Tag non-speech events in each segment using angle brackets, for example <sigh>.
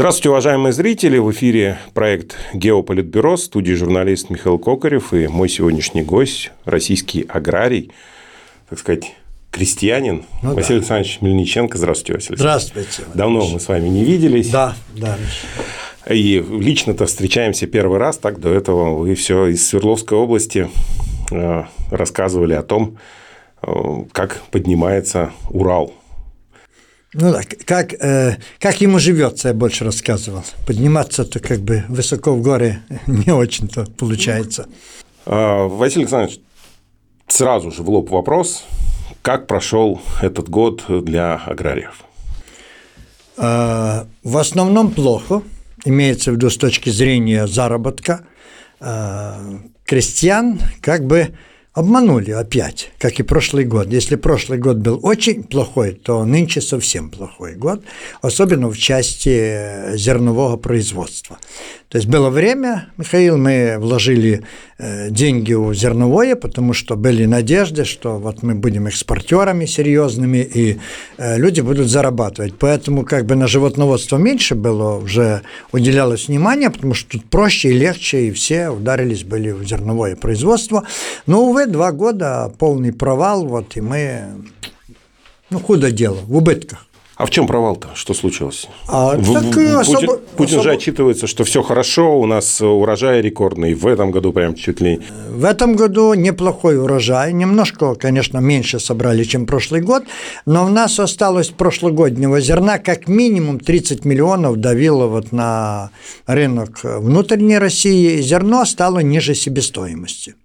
Здравствуйте, уважаемые зрители! В эфире проект «Геополитбюро», студии журналист Михаил Кокарев и мой сегодняшний гость, российский аграрий, так сказать, крестьянин ну, Василий да. Александрович Мельниченко. Здравствуйте, Василий Здравствуйте. Давно мы с вами не виделись. Да, да. И лично-то встречаемся первый раз, так до этого вы все из Свердловской области э, рассказывали о том, э, как поднимается Урал ну да, как, э, как ему живется, я больше рассказывал. Подниматься-то как бы высоко в горы <laughs> не очень-то получается. А, Василий Александрович, сразу же в лоб вопрос. Как прошел этот год для аграриев? А, в основном плохо, имеется в виду с точки зрения заработка. А, крестьян как бы обманули опять, как и прошлый год. Если прошлый год был очень плохой, то нынче совсем плохой год, особенно в части зернового производства. То есть было время, Михаил, мы вложили э, деньги в зерновое, потому что были надежды, что вот мы будем экспортерами серьезными, и э, люди будут зарабатывать. Поэтому как бы на животноводство меньше было, уже уделялось внимание, потому что тут проще и легче, и все ударились были в зерновое производство. Но, увы, два года полный провал, вот, и мы, ну, худо дело, в убытках. А в чем провал-то? Что случилось? А, в, так Путин, особо, Путин особо... же отчитывается, что все хорошо, у нас урожай рекордный. В этом году прям чуть ли. В этом году неплохой урожай. Немножко, конечно, меньше собрали, чем прошлый год, но у нас осталось прошлогоднего зерна как минимум 30 миллионов давило вот на рынок внутренней России. Зерно стало ниже себестоимости.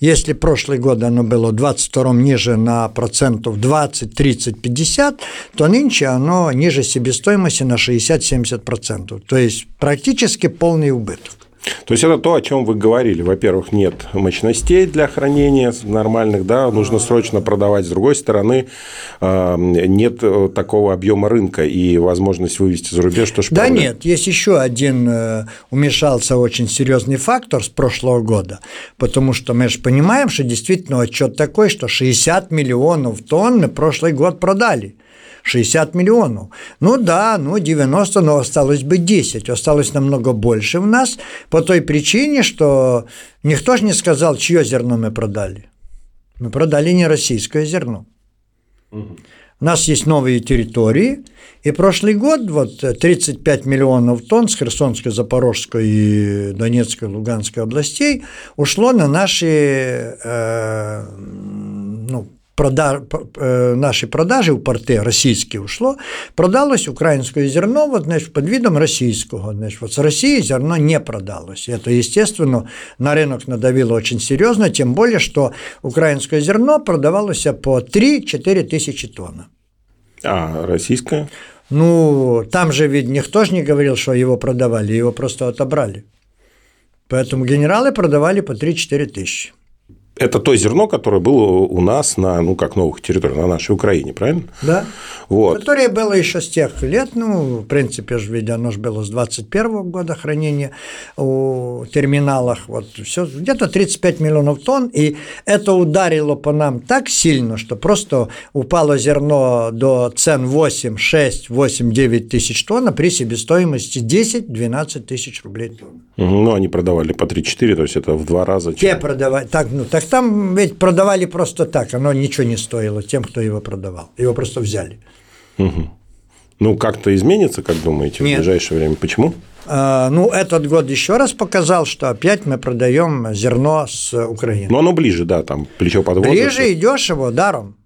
Если прошлый год оно было 22 ниже на процентов 20, 30, 50, то нынче оно ниже себестоимости на 60-70%. То есть практически полный убыток. То есть это то, о чем вы говорили. Во-первых, нет мощностей для хранения нормальных, да, нужно срочно продавать. С другой стороны, нет такого объема рынка и возможность вывести за рубеж тоже. Да проблема. нет, есть еще один э, умешался очень серьезный фактор с прошлого года, потому что мы же понимаем, что действительно отчет такой, что 60 миллионов тонн мы прошлый год продали. 60 миллионов. Ну да, ну 90, но осталось бы 10. Осталось намного больше у нас по той причине, что никто же не сказал, чье зерно мы продали. Мы продали не российское зерно. Угу. У нас есть новые территории, и прошлый год вот 35 миллионов тонн с Херсонской, Запорожской и Донецкой, Луганской областей ушло на наши э, ну, прода... Э, наши продажи в порты российские ушло, продалось украинское зерно вот, значит, под видом российского. Значит, вот с России зерно не продалось. Это, естественно, на рынок надавило очень серьезно, тем более, что украинское зерно продавалось по 3-4 тысячи тонн. А российское? Ну, там же ведь никто же не говорил, что его продавали, его просто отобрали. Поэтому генералы продавали по 3-4 тысячи это то зерно, которое было у нас на, ну, как новых территориях, на нашей Украине, правильно? Да. Вот. Которое было еще с тех лет, ну, в принципе, же ведь оно же было с 21 года хранения у терминалах, вот, все, где-то 35 миллионов тонн, и это ударило по нам так сильно, что просто упало зерно до цен 8, 6, 8, 9 тысяч тонн, а при себестоимости 10-12 тысяч рублей тонн. Ну, они продавали по 3-4, то есть это в два раза. Те продавали, так, ну, так там ведь продавали просто так, оно ничего не стоило тем, кто его продавал. Его просто взяли. Угу. Ну, как-то изменится, как думаете, Нет. в ближайшее время? Почему? А, ну, этот год еще раз показал, что опять мы продаем зерно с Украины. Но оно ближе, да, там плечо подвоза. Ближе и дешево, даром.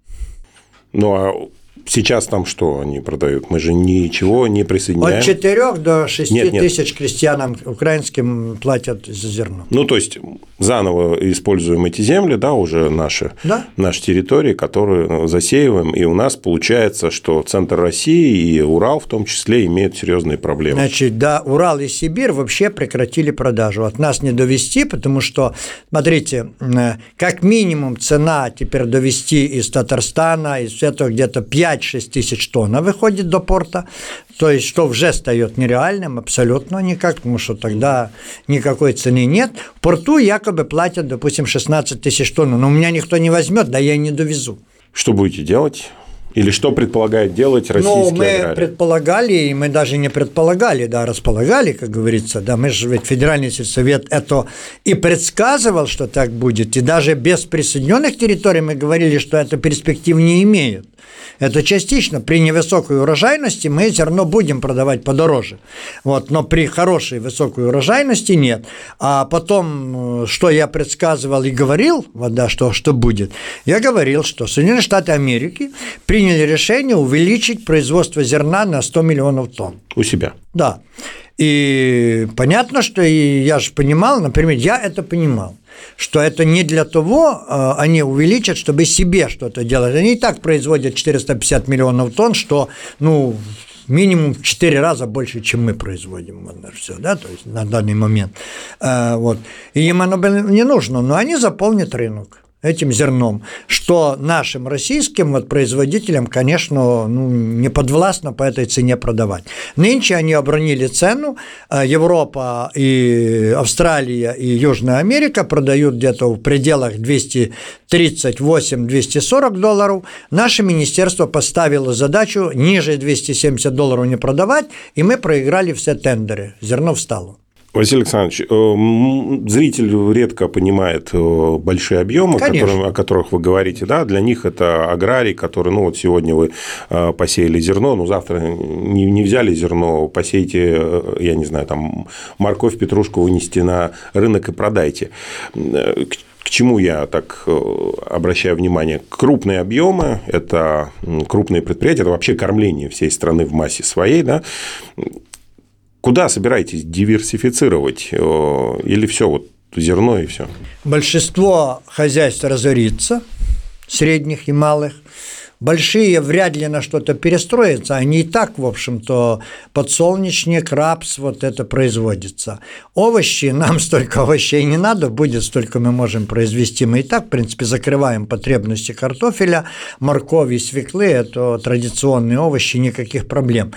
Ну, а Сейчас там что они продают? Мы же ничего не присоединяем. От 4 до 6 нет, нет. тысяч крестьянам украинским платят за зерно. Ну, то есть, заново используем эти земли, да, уже наши, да? наши территории, которые засеиваем, и у нас получается, что центр России и Урал в том числе имеют серьезные проблемы. Значит, да, Урал и Сибирь вообще прекратили продажу. От нас не довести, потому что, смотрите, как минимум цена теперь довести из Татарстана, из этого где-то 5 5-6 тысяч тонн выходит до порта, то есть что уже стает нереальным абсолютно никак, потому что тогда никакой цены нет. В порту якобы платят, допустим, 16 тысяч тонн, но у меня никто не возьмет, да я не довезу. Что будете делать? Или что предполагает делать российский Ну, мы аграрий? предполагали, и мы даже не предполагали, да, располагали, как говорится, да, мы же ведь Федеральный сельсовет это и предсказывал, что так будет, и даже без присоединенных территорий мы говорили, что это перспектив не имеет. Это частично. При невысокой урожайности мы зерно будем продавать подороже. Вот, но при хорошей высокой урожайности нет. А потом, э, что я предсказывал и говорил, вот, да, что, что будет, я говорил, что Соединенные Штаты Америки приняли решение увеличить производство зерна на 100 миллионов тонн. У себя. Да. И понятно, что и я же понимал, например, я это понимал, что это не для того э, они увеличат, чтобы себе что-то делать. Они и так производят 450 миллионов тонн, что, ну, минимум в 4 раза больше, чем мы производим. Вот, все, да, то есть на данный момент. Э, вот. И им оно не нужно, но они заполнят рынок этим зерном, что нашим российским вот производителям, конечно, ну, не подвластно по этой цене продавать. Нынче они обронили цену, э, Европа и Австралия и Южная Америка продают где-то в пределах 238-240 долларов. Наше министерство поставило задачу ниже 270 долларов не продавать, и мы проиграли все тендеры. Зерно встало. Василий Александрович, э, зритель редко понимает э, большие объемы, которые, о которых вы говорите. Да? Для них это аграрий, который, ну вот сегодня вы э, посеяли зерно, ну завтра не, не взяли зерно, посейте, я не знаю, там морковь, петрушку вынести на рынок и продайте. К чему я так обращаю внимание? Крупные объемы – это крупные предприятия, это вообще кормление всей страны в массе своей, да, Куда собираетесь диверсифицировать? Э, или все, вот зерно и все? Большинство хозяйств разорится, средних и малых. Большие вряд ли на что-то перестроятся, они и так, в общем-то, подсолнечник, рапс, вот это производится. Овощи, <laughs> нам столько овощей не надо, будет столько мы можем произвести. Мы и так, в принципе, закрываем потребности картофеля, моркови, свеклы, это традиционные овощи, никаких проблем.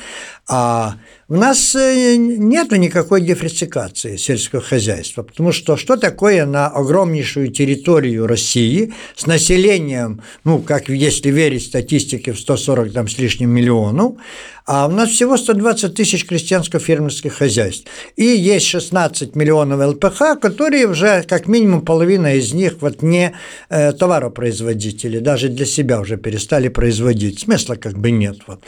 А у нас э, нет никакой диверсификации сельского хозяйства, потому что что такое на огромнейшую территорию России с населением, ну, как если верить статистике, в 140 там, с лишним миллионов, а у нас всего 120 тысяч крестьянско-фермерских хозяйств. И есть 16 миллионов ЛПХ, которые уже как минимум половина из них вот не э, товаропроизводители, даже для себя уже перестали производить. Смысла как бы нет. Вот.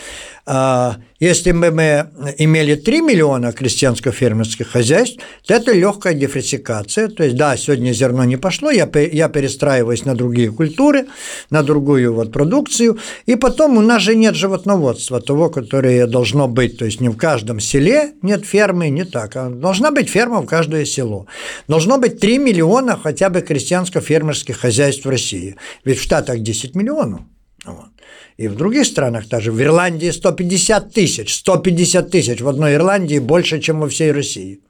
А, если бы мы имели 3 миллиона крестьянско-фермерских хозяйств, то это легкая диверсификация. То есть, да, сегодня зерно не пошло, я, я перестраиваюсь на другие культуры, на другую вот продукцию, и потом у нас же нет животноводства, того, которое которое должно быть, то есть не в каждом селе нет фермы, не так, а должна быть ферма в каждое село. Должно быть 3 миллиона хотя бы крестьянско-фермерских хозяйств в России, ведь в Штатах 10 миллионов. Вот. И в других странах даже, в Ирландии 150 тысяч, 150 тысяч в одной Ирландии больше, чем во всей России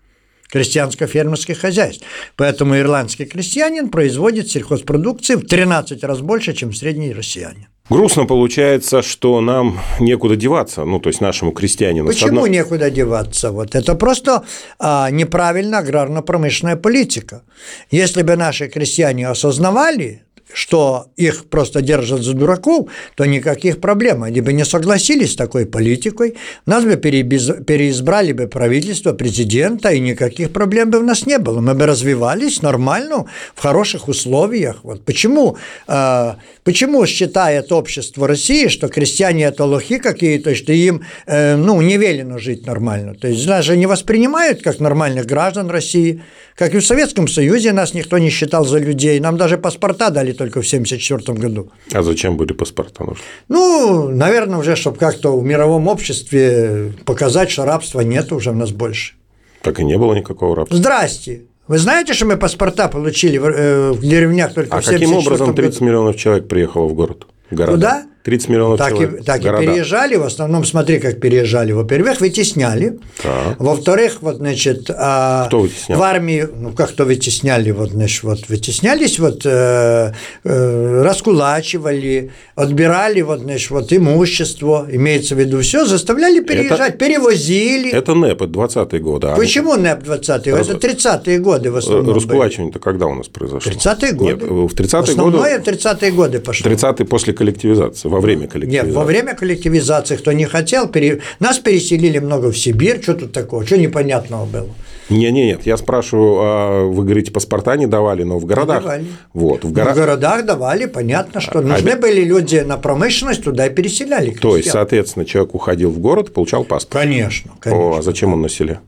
крестьянско-фермерских хозяйств. Поэтому ирландский крестьянин производит сельхозпродукции в 13 раз больше, чем средний россиянин. Грустно получается, что нам некуда деваться, ну, то есть нашему крестьянину. Почему одной... некуда деваться? Вот это просто а, неправильная аграрно-промышленная политика. Если бы наши крестьяне осознавали что их просто держат за дураков, то никаких проблем. Они бы не согласились с такой политикой, нас бы переизбрали бы правительство, президента, и никаких проблем бы у нас не было. Мы бы развивались нормально, в хороших условиях. Вот почему, э, почему считает общество России, что крестьяне – это лохи какие-то, что им э, ну, не велено жить нормально? То есть нас же не воспринимают как нормальных граждан России, как и в Советском Союзе нас никто не считал за людей, нам даже паспорта дали только в 1974 году. А зачем были паспорта нужны? Ну, наверное, уже, чтобы как-то в мировом обществе показать, что рабства нет уже у нас больше. Так и не было никакого рабства. Здрасте. Вы знаете, что мы паспорта получили в, э, деревнях только а в А каким образом 30 году? миллионов человек приехало в город? Города? Куда? 30 миллионов так человек. И, так города. и переезжали, в основном, смотри, как переезжали. Во-первых, вытесняли. Так. Во-вторых, вот, значит, а, кто вытеснял? в армии, ну, как то вытесняли, вот, значит, вот, вытеснялись, вот, э, э, раскулачивали, отбирали, вот, значит, вот, имущество, имеется в виду все, заставляли переезжать, это, перевозили. Это НЭП, 20-е годы. А Почему НЭП 20-е? Раз... Это 30-е годы в основном. Раскулачивание-то когда у нас произошло? 30-е годы. Нет, в 30-е годы. Основное 30-е годы пошло. 30-е после коллективизации во время коллективизации. Нет, во время коллективизации, кто не хотел, пере... нас переселили много в Сибирь, что тут такого, что непонятного было? Не, не, нет, я спрашиваю, а вы говорите, паспорта не давали, но в городах. Не давали. Вот, в, горо... в городах давали, понятно, что а, нужны а... были люди на промышленность, туда и переселяли. Крестьян. То есть, соответственно, человек уходил в город, получал паспорт. Конечно, конечно. О, а зачем он на селе?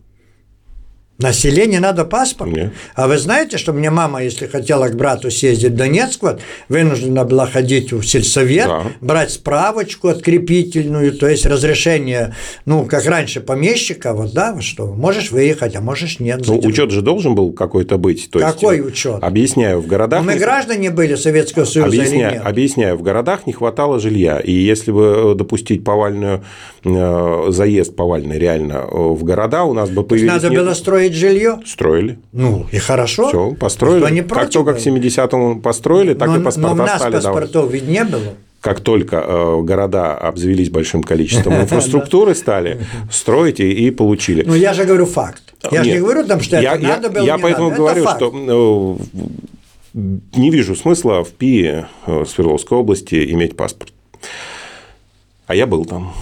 Население надо паспорт. Нет. А вы знаете, что мне мама, если хотела к брату съездить в Донецк, вот, вынуждена была ходить в сельсовет, да. брать справочку открепительную, то есть разрешение, ну, как раньше помещика, вот, да, что можешь выехать, а можешь нет. Ну, учет же должен был какой-то быть. То Какой есть, учет? Объясняю, в городах... Но мы граждане были Советского Союза объясняю, или нет? Объясняю, в городах не хватало жилья, и если бы допустить повальную э, заезд повальный реально э, в города, у нас бы появились... Надо было строить строить жилье? Строили. Ну, и хорошо. Все, построили. не как только к 70-му построили, так но, и паспорта но у нас стали паспортов давать. ведь не было. Как только э, города обзавелись большим количеством <laughs> инфраструктуры, стали строить и получили. Ну, я же говорю факт. Я же не говорю там, что это надо было, Я поэтому говорю, что э, не вижу смысла в ПИ э, Свердловской области иметь паспорт. А я был там.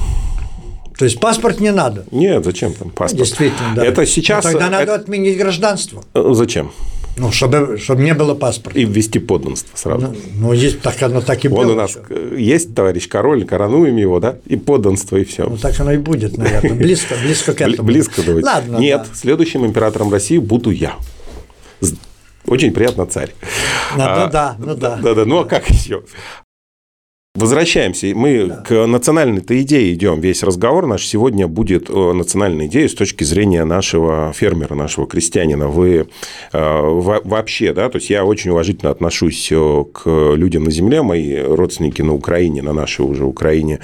То есть паспорт не надо? Нет, зачем там паспорт? Действительно, да. Это сейчас... Но тогда надо это... отменить гражданство. Э, зачем? Ну, чтобы, чтобы не было паспорта. И ввести подданство сразу. Ну, ну есть, так оно так и Вон было. у нас еще. есть товарищ король, коронуем его, да, и подданство, и все. Ну, так оно и будет, наверное. <laughs> Близко, близко к этому. Близко давайте. Ладно. Нет, да. следующим императором России буду я. Очень приятно, царь. Ну, а, да, ну да. Да, да, ну а как еще? Возвращаемся. Мы да. к национальной-то идее идем. Весь разговор наш сегодня будет о национальной идее с точки зрения нашего фермера, нашего крестьянина. Вы э, вообще, да, то есть я очень уважительно отношусь э, к людям на земле. Мои родственники на Украине, на нашей уже Украине,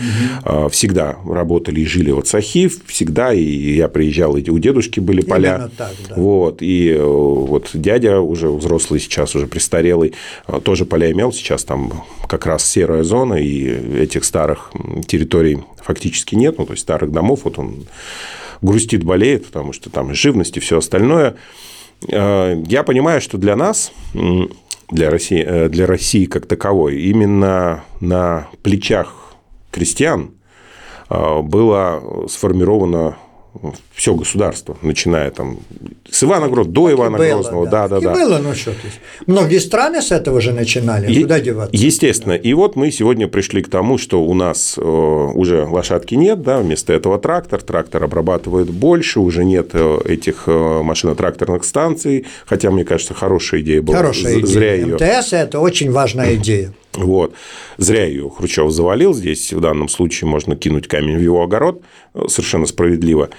угу. всегда работали и жили в Ацахи, всегда. И я приезжал, и у дедушки были поля. Именно так, да. Вот. И вот дядя уже взрослый сейчас, уже престарелый, тоже поля имел. Сейчас там как раз серая зона и этих старых территорий фактически нет, ну, то есть старых домов, вот он грустит, болеет, потому что там живность и все остальное. Э, я понимаю, что для нас, для России, э, для России как таковой, именно на плечах крестьян э, было сформировано все государство, начиная там с Ивана Грозного до так Ивана было, Грозного, да, да, да. И было, ну что, многие страны с этого же начинали, и, куда деваться? Естественно, и вот мы сегодня пришли к тому, что у нас э, уже лошадки нет, да, вместо этого трактор, трактор обрабатывает больше, уже нет э, этих э, машино-тракторных станций, хотя мне кажется хорошая идея была, хорошая зря идея. ее. МТС это очень важная <clears throat> идея. Вот. Зря ее Хрущев завалил. Здесь в данном случае можно кинуть камень в его огород. Совершенно справедливо.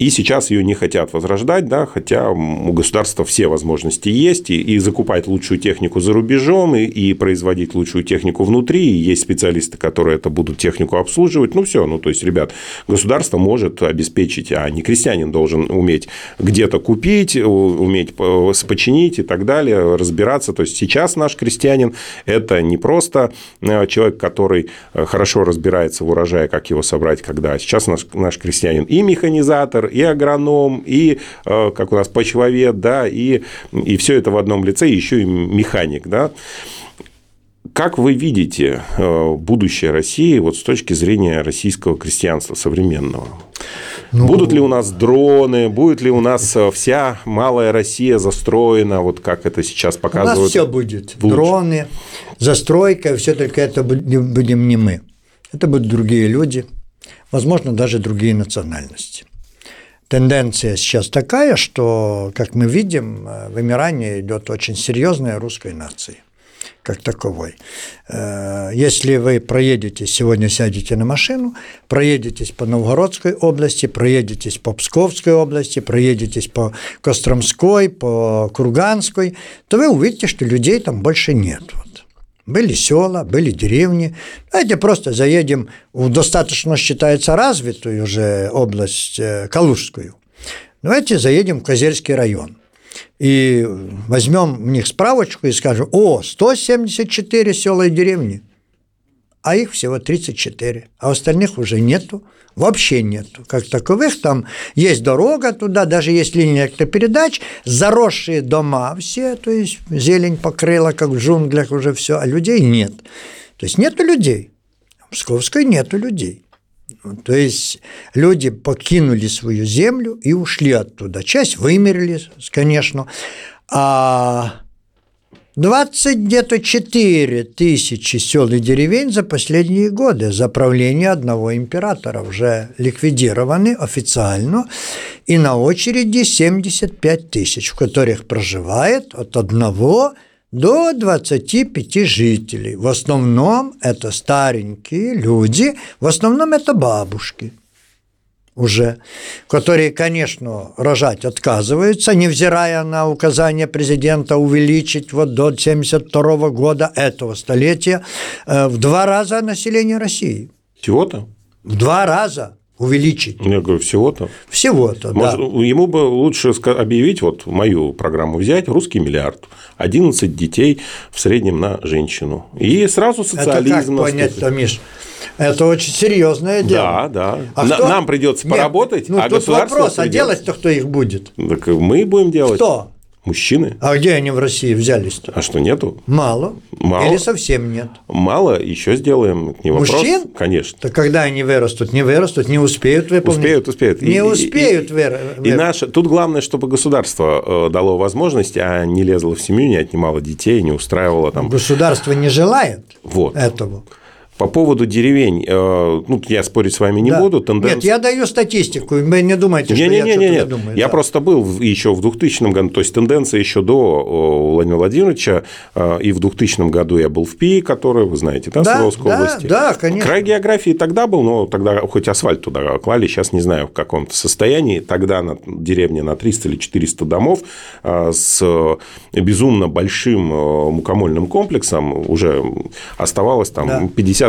И сейчас ее не хотят возрождать, да, хотя у государства все возможности есть, и, и закупать лучшую технику за рубежом, и, и производить лучшую технику внутри, и есть специалисты, которые это будут технику обслуживать, ну все, ну то есть, ребят, государство может обеспечить, а не крестьянин должен уметь где-то купить, уметь починить и так далее, разбираться, то есть, сейчас наш крестьянин – это не просто э, человек, который э, хорошо разбирается в урожае, как его собрать, когда, сейчас наш, наш крестьянин и механизатор, и агроном, и, э, как у нас, почвовед, да, и, и все это в одном лице, еще и механик, да. Как вы видите э, будущее России вот с точки зрения российского крестьянства современного? Ну, Будут ли у нас дроны, будет ли у нас э, вся малая Россия застроена, вот как это сейчас показывают? У нас все будет. Лучше. Дроны, застройка, все только это будем не мы. Это будут другие люди, возможно, даже другие национальности тенденция сейчас такая, что, как мы видим, э, вымирание идет очень серьезной русской нации как таковой. Э, если вы проедетесь, сегодня сядете на машину, проедетесь по Новгородской области, проедетесь по Псковской области, проедетесь по Костромской, по Курганской, то вы увидите, что людей там больше нет. Были села, были деревни. Давайте просто заедем в достаточно считается развитую уже область э, Калужскую. Давайте заедем в Козельский район. И возьмем в них справочку и скажем, о, 174 села и деревни, а их всего 34, а остальных уже нету вообще нету. Как таковых там есть дорога туда, даже есть линия электропередач, заросшие дома все, то есть зелень покрыла, как в джунглях уже все, а людей нет. То есть нету людей. В Псковской нету людей. То есть люди покинули свою землю и ушли оттуда. Часть вымерли, конечно, а 20 где-то 4 тысячи сел и деревень за последние годы за правление одного императора уже ликвидированы официально, и на очереди 75 тысяч, в которых проживает от одного до 25 жителей. В основном это старенькие люди, в основном это бабушки уже, которые, конечно, рожать отказываются, невзирая на указание президента увеличить вот до 1972 года этого столетия э, в два раза население России. Всего-то? В два раза увеличить. Я говорю, всего-то. Всего-то, да. Ему бы лучше объявить, вот мою программу взять, русский миллиард, 11 детей в среднем на женщину. И сразу социализм. Это как понять-то, Миш? Это очень серьезное дело. Да, да. А кто... Нам придется Нет, поработать, ну, а тут государство вопрос, придется... а делать-то кто их будет? Так мы будем делать. Кто? Мужчины. А где они в России взялись-то? А что, нету? Мало. Мало. Или совсем нет? Мало, еще сделаем. Не вопрос. Мужчин? Конечно. Так когда они вырастут? Не вырастут, не успеют выполнить? Успеют, успеют. Не и, успеют и, И, и наше... Тут главное, чтобы государство э, дало возможность, а не лезло в семью, не отнимало детей, не устраивало там... Государство не желает вот. этого. По поводу деревень, э, ну, я спорить с вами не да. буду. Тенденция... Нет, я даю статистику, вы не думайте, не, что не, я не, не, не думаю. Я да. просто был еще в 2000 году, то есть тенденция еще до Владимира Владимировича, э, и в 2000 году я был в ПИ, который, вы знаете, да, да Свердловской да, области. Да, конечно. Край географии тогда был, но тогда хоть асфальт туда клали, сейчас не знаю в каком состоянии. Тогда на деревне на 300 или 400 домов э, с безумно большим мукомольным комплексом уже оставалось там да.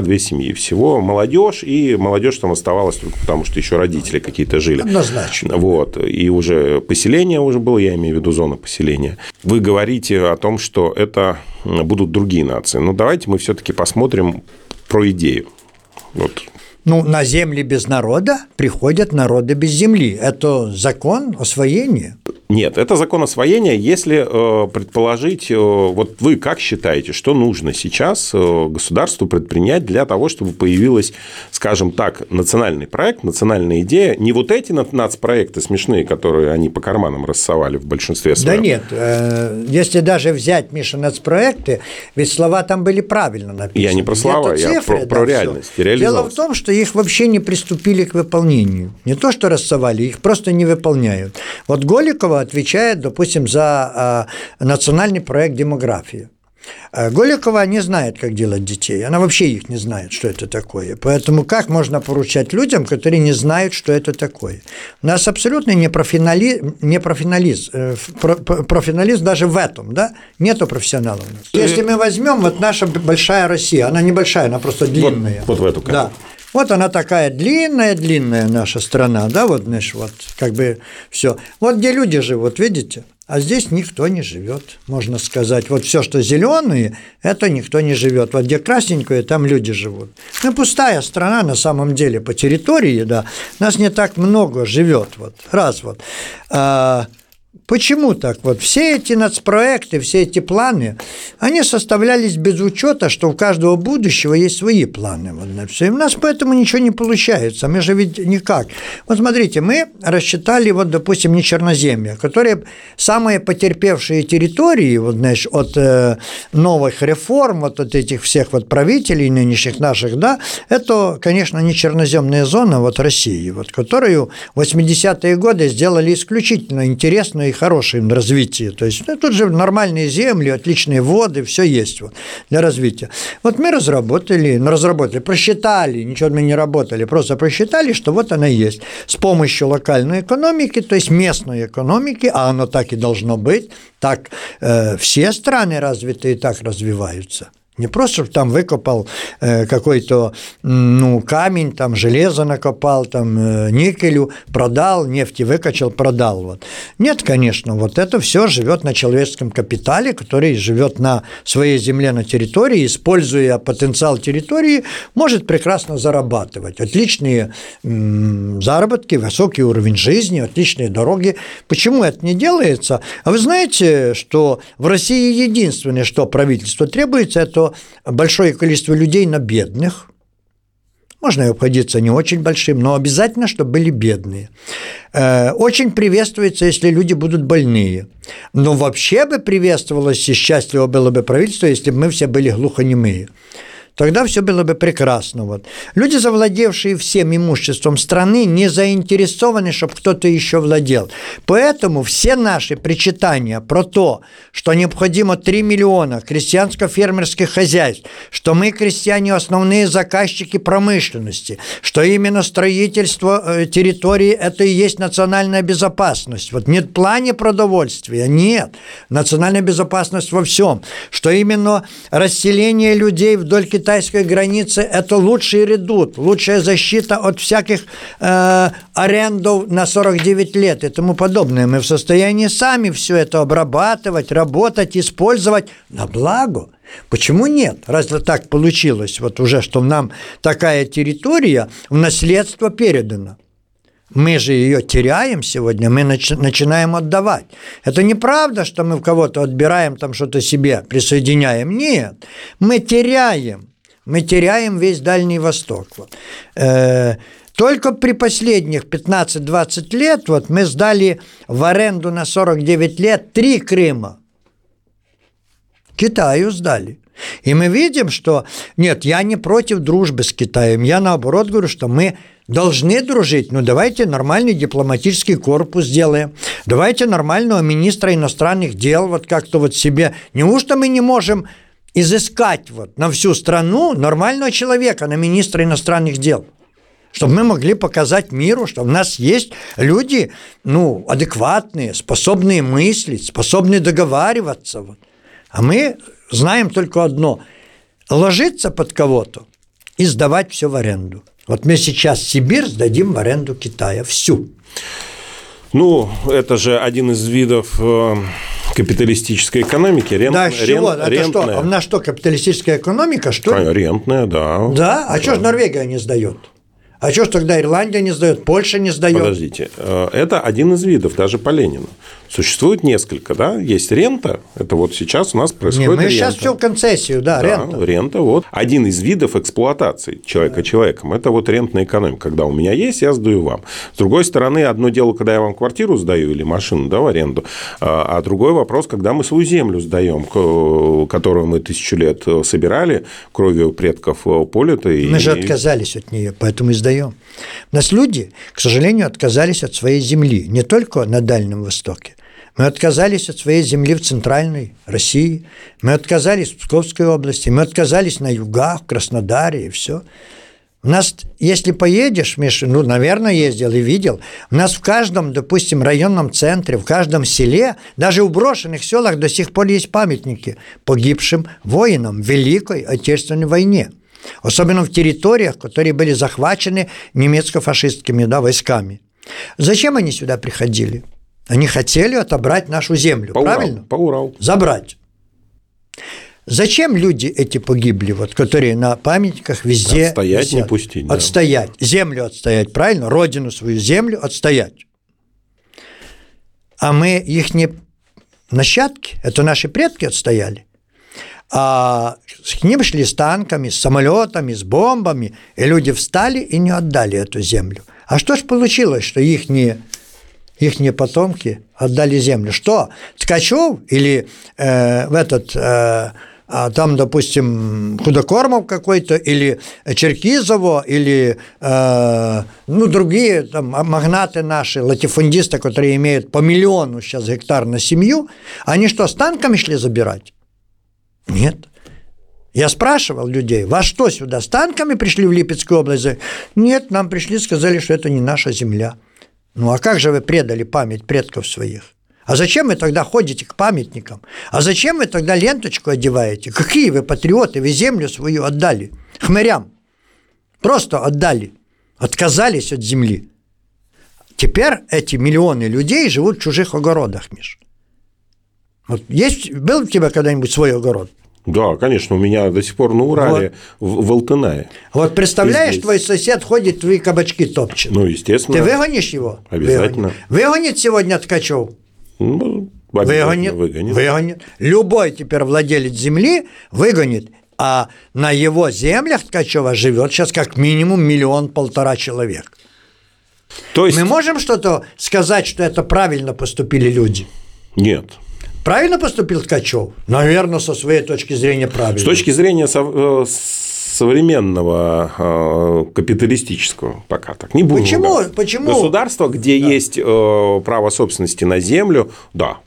52 семьи всего молодежь, и молодежь там оставалась только потому, что еще родители какие-то жили. Однозначно. Вот. И уже поселение уже было, я имею в виду зона поселения. Вы говорите о том, что это будут другие нации. Ну, давайте мы все-таки посмотрим про идею. Вот ну, на земли без народа приходят народы без земли. Это закон освоения. Нет, это закон освоения, если э, предположить, э, вот вы как считаете, что нужно сейчас э, государству предпринять для того, чтобы появилась, скажем так, национальный проект, национальная идея, не вот эти нацпроекты смешные, которые они по карманам рассовали в большинстве своем. Да нет, если даже взять, Миша, нацпроекты, ведь слова там были правильно написаны. Я не про слова, цифры, я про, да, про реальность. Дело в том, что их вообще не приступили к выполнению. Не то, что рассовали, их просто не выполняют. Вот Голикова отвечает, допустим, за а, национальный проект демографии. А Голикова не знает, как делать детей. Она вообще их не знает, что это такое. Поэтому как можно поручать людям, которые не знают, что это такое? У нас абсолютно не, профинали... не профессионалист, э, профессионалист даже в этом, да? Нету профессионалов. Если мы возьмем вот наша большая Россия, она небольшая, она просто длинная. Вот, вот в эту карту. Да. Вот она такая длинная-длинная наша страна, да, вот, знаешь, вот как бы все. Вот где люди живут, видите? А здесь никто не живет, можно сказать. Вот все, что зеленые, это никто не живет. Вот где красненькое, там люди живут. Ну, пустая страна на самом деле по территории, да. Нас не так много живет, вот, раз вот. Почему так? Вот все эти нацпроекты, все эти планы, они составлялись без учета, что у каждого будущего есть свои планы. Вот на все. И у нас поэтому ничего не получается. Мы же ведь никак. Вот смотрите, мы рассчитали, вот, допустим, не Черноземье, которые самые потерпевшие территории, вот, знаешь, от э, новых реформ, вот от этих всех вот правителей нынешних наших, да, это, конечно, не черноземная зона вот России, вот, которую в 80-е годы сделали исключительно интересную и хорошее развитие. То есть ну, тут же нормальные земли, отличные воды, все есть вот для развития. Вот мы разработали, ну, разработали, просчитали, ничего мы не работали, просто просчитали, что вот она есть. С помощью локальной экономики, то есть местной экономики, а оно так и должно быть, так э, все страны развитые так развиваются – не просто там выкопал э, какой-то ну, камень, там железо накопал, там э, никелю, продал, нефти выкачал, продал. Вот. Нет, конечно, вот это все живет на человеческом капитале, который живет на своей земле, на территории, используя потенциал территории, может прекрасно зарабатывать. Отличные заработки, высокий уровень жизни, отличные дороги. Почему это не делается? А вы знаете, что в России единственное, что правительство требуется, это большое количество людей на бедных, Можно и обходиться не очень большим, но обязательно, чтобы были бедные. Э, очень приветствуется, если люди будут больные. Но вообще бы приветствовалось и счастливо было бы правительство, если бы мы все были глухонемые тогда все было бы прекрасно. Вот. Люди, завладевшие всем имуществом страны, не заинтересованы, чтобы кто-то еще владел. Поэтому все наши причитания про то, что необходимо 3 миллиона крестьянско-фермерских хозяйств, что мы, крестьяне, основные заказчики промышленности, что именно строительство э, территории – это и есть национальная безопасность. Вот нет плане продовольствия, нет. Национальная безопасность во всем. Что именно расселение людей вдоль китайской границы – это лучший редут, лучшая защита от всяких э, арендов на 49 лет и тому подобное. Мы в состоянии сами все это обрабатывать, работать, использовать на благо. Почему нет? Разве так получилось, вот уже, что нам такая территория в наследство передана? Мы же ее теряем сегодня, мы начи- начинаем отдавать. Это неправда, что мы в кого-то отбираем, там что-то себе присоединяем. Нет, мы теряем мы теряем весь Дальний Восток. Вот. Э, только при последних 15-20 лет вот мы сдали в аренду на 49 лет три Крыма. Китаю сдали. И мы видим, что нет, я не против дружбы с Китаем. Я наоборот говорю, что мы должны дружить. Ну, давайте нормальный дипломатический корпус сделаем. Давайте нормального министра иностранных дел вот как-то вот себе. Неужто мы не можем изыскать вот на всю страну нормального человека, на министра иностранных дел чтобы мы могли показать миру, что у нас есть люди, ну, адекватные, способные мыслить, способные договариваться. Вот. А мы знаем только одно – ложиться под кого-то и сдавать все в аренду. Вот мы сейчас Сибирь сдадим в аренду Китая всю. Ну, это же один из видов э, капиталистической экономики. Рент, да, с чего? Рент, Это что? А у нас что, капиталистическая экономика, что ли? Рентная, да. Да? А да. что же Норвегия не сдает? А что ж тогда Ирландия не сдает, Польша не сдает? Подождите, э, это один из видов, даже по Ленину. Существует несколько, да? Есть рента, это вот сейчас у нас происходит Не, мы рента. сейчас все концессию, да, да, рента. рента, вот. Один из видов эксплуатации человека да. человеком, это вот рентная экономика. Когда у меня есть, я сдаю вам. С другой стороны, одно дело, когда я вам квартиру сдаю или машину, да, в аренду, а, а другой вопрос, когда мы свою землю сдаем, которую мы тысячу лет собирали, кровью предков полета. Мы и... же отказались от нее, поэтому и сдаем. У нас люди, к сожалению, отказались от своей земли, не только на Дальнем Востоке, мы отказались от своей земли в центральной России, мы отказались в Псковской области, мы отказались на югах, в Краснодаре и все. У нас, если поедешь, Миша, ну, наверное, ездил и видел, у нас в каждом, допустим, районном центре, в каждом селе, даже в брошенных селах до сих пор есть памятники погибшим воинам в Великой Отечественной войне. Особенно в территориях, которые были захвачены немецко-фашистскими да, войсками. Зачем они сюда приходили? Они хотели отобрать нашу землю, по правильно? Урал, по Урал. Забрать. Зачем люди эти погибли, вот, которые на памятниках везде Отстоять, висят? не пустить. Да. Отстоять. Землю отстоять, правильно? Родину свою, землю отстоять. А мы их не нащадки, это наши предки отстояли. А к ним шли с танками, с самолетами, с бомбами, и люди встали и не отдали эту землю. А что ж получилось, что их не их потомки отдали землю. Что? Ткачев или э, в этот... Э, а там, допустим, Худокормов какой-то, или Черкизово, или э, ну, другие там, магнаты наши, латифундисты, которые имеют по миллиону сейчас гектар на семью, они что, с танками шли забирать? Нет. Я спрашивал людей, вас что сюда, с танками пришли в Липецкую область? Нет, нам пришли, сказали, что это не наша земля. Ну а как же вы предали память предков своих? А зачем вы тогда ходите к памятникам? А зачем вы тогда ленточку одеваете? Какие вы патриоты? Вы землю свою отдали хмырям. Просто отдали. Отказались от земли. Теперь эти миллионы людей живут в чужих огородах, Миш. Вот есть, был у тебя когда-нибудь свой огород? Да, конечно, у меня до сих пор на Урале, вот. в, в Алтынае. Вот представляешь, твой сосед ходит, твои кабачки топчет. Ну, естественно. Ты выгонишь его? Обязательно. Выгонит, выгонит сегодня Ткачев? Ну, выгонит, выгонит. Выгонит. Любой теперь владелец земли выгонит А на его землях Ткачева живет сейчас как минимум миллион-полтора человек. То есть... Мы можем что-то сказать, что это правильно поступили люди? Нет. Правильно поступил Ткачев? Наверное, со своей точки зрения правильно. С точки зрения э, современного э, капиталистического пока так не будем. Почему? Почему? Государство, где да. есть э, право собственности на землю, да,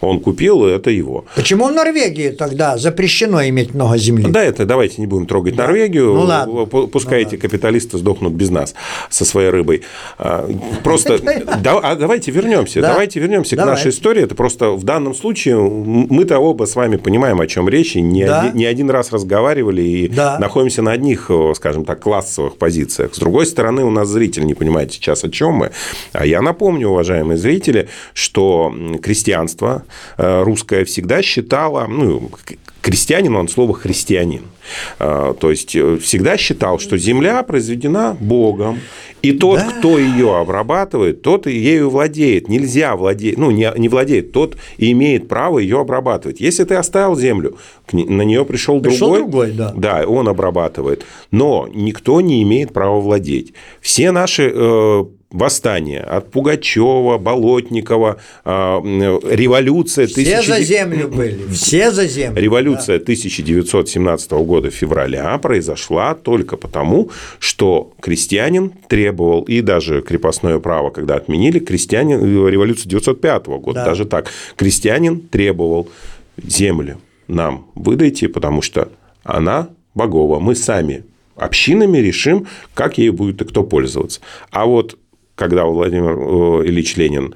он купил, и это его. Почему в Норвегии тогда запрещено иметь много земли? Да, это давайте не будем трогать да. Норвегию. Ну, ладно. Пускай ну, эти ладно. капиталисты сдохнут без нас со своей рыбой. А, просто <laughs> а давайте вернемся. Давайте вернемся к нашей истории. Это просто в данном случае мы-то оба с вами понимаем, о чем речь, и не, один, раз разговаривали и находимся на одних, скажем так, классовых позициях. С другой стороны, у нас зритель не понимает сейчас, о чем мы. А я напомню, уважаемые зрители, что крестьянство русская всегда считала, ну, крестьянин, он слово христианин. Э, то есть э, всегда считал, что земля произведена Богом, и тот, да. кто ее обрабатывает, тот и ею владеет. Нельзя владеть, ну, не, не владеет, тот и имеет право ее обрабатывать. Если ты оставил землю, на нее пришел, пришел другой, другой да. да, он обрабатывает. Но никто не имеет права владеть. Все наши восстание от Пугачева, Болотникова, а, революция... Все тысяч... за землю были, все за землю. Революция да. 1917 года февраля произошла только потому, что крестьянин требовал, и даже крепостное право, когда отменили, крестьянин, революция 1905 года, да. даже так, крестьянин требовал землю нам выдайте, потому что она богова. Мы сами общинами решим, как ей будет и кто пользоваться. А вот когда Владимир э, Ильич Ленин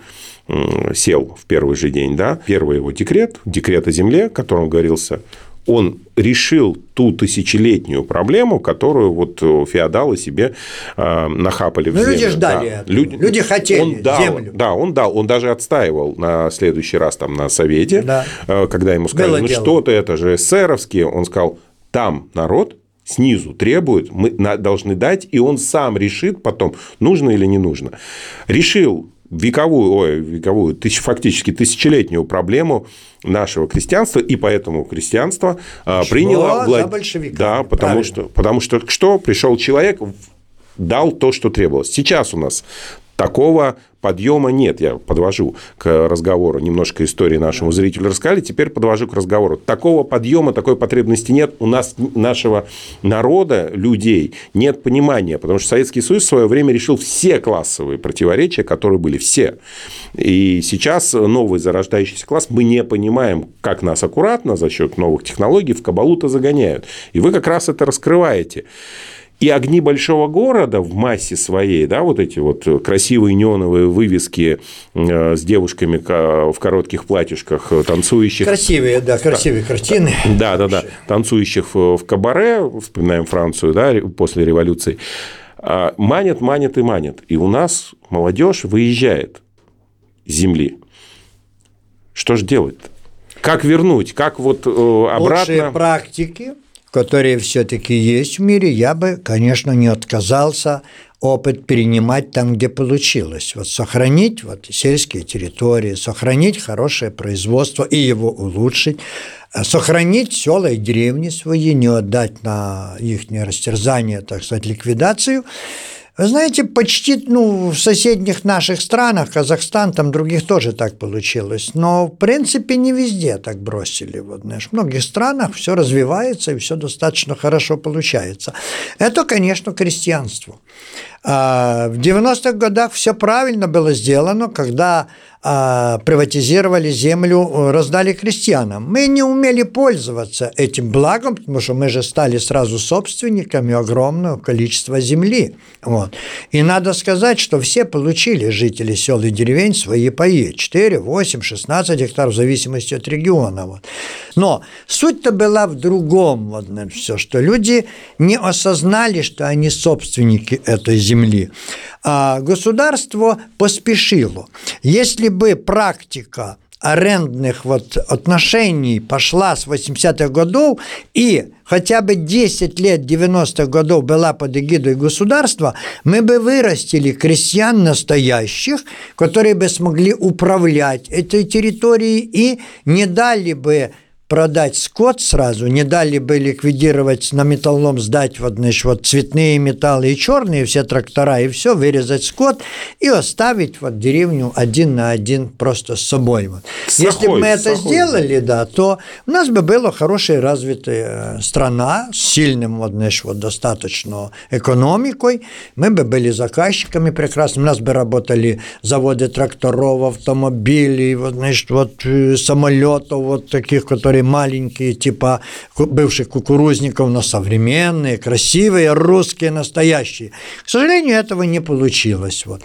сел в первый же день, да, первый его декрет, декрет о земле, о котором говорился, он решил ту тысячелетнюю проблему, которую вот э, феодалы себе э, нахапали в ну, землю. люди ждали да. люди, люди хотели он дал, землю. Да, он дал, он даже отстаивал на следующий раз там на совете, да. когда ему сказали, Было ну что-то это же эсеровские, он сказал, там народ снизу требует, мы должны дать, и он сам решит потом, нужно или не нужно. Решил вековую, ой, вековую, тысяч, фактически тысячелетнюю проблему нашего крестьянства, и поэтому крестьянство а, Шло приняло... Влад... большевиками. Да, потому что, потому что что? Пришел человек, дал то, что требовалось. Сейчас у нас такого подъема нет. Я подвожу к разговору немножко истории нашему зрителю рассказали, теперь подвожу к разговору. Такого подъема, такой потребности нет. У нас, нашего народа, людей, нет понимания, потому что Советский Союз в свое время решил все классовые противоречия, которые были, все. И сейчас новый зарождающийся класс, мы не понимаем, как нас аккуратно за счет новых технологий в кабалу-то загоняют. И вы как раз это раскрываете. И огни большого города в массе своей, да, вот эти вот красивые неоновые вывески э, с девушками в коротких платьишках, э, танцующих. Красивые, да, красивые картины. Да, да, да. Танцующих в кабаре, вспоминаем Францию, да, после революции. А, манят, манят и манят. И у нас молодежь выезжает с земли. Что же делать? -то? Как вернуть? Как вот э, обратно? Лучшие практики которые все-таки есть в мире, я бы, конечно, не отказался опыт перенимать там, где получилось. Вот сохранить вот, сельские территории, сохранить хорошее производство и его улучшить, э, сохранить села и деревни свои, не отдать на их растерзание, так сказать, ликвидацию – вы знаете, почти ну, в соседних наших странах, Казахстан, там других тоже так получилось, но в принципе не везде так бросили. Вот, знаешь, в многих странах все развивается и все достаточно хорошо получается. Это, конечно, крестьянство. А, в 90-х годах все правильно было сделано, когда а, приватизировали землю, раздали крестьянам. Мы не умели пользоваться этим благом, потому что мы же стали сразу собственниками огромного количества земли. Вот. И надо сказать, что все получили, жители сел и деревень, свои паи. 4, 8, 16 гектаров в зависимости от региона. Вот. Но суть-то была в другом, вот, все, что люди не осознали, что они собственники этой земли земли. А государство поспешило. Если бы практика арендных вот отношений пошла с 80-х годов и хотя бы 10 лет 90-х годов была под эгидой государства, мы бы вырастили крестьян настоящих, которые бы смогли управлять этой территорией и не дали бы продать скот сразу, не дали бы ликвидировать на металлом, сдать вот, значит, вот цветные металлы и черные все трактора, и все, вырезать скот и оставить вот деревню один на один просто с собой. Вот. Сахой, Если бы мы это сахой. сделали, да, то у нас бы была хорошая развитая э, страна с сильным вот, значит, вот достаточно экономикой, мы бы были заказчиками прекрасными, у нас бы работали заводы тракторов, автомобилей, вот, значит, вот э, самолетов вот таких, которые маленькие, типа бывших кукурузников, но современные, красивые, русские, настоящие. К сожалению, этого не получилось. Вот.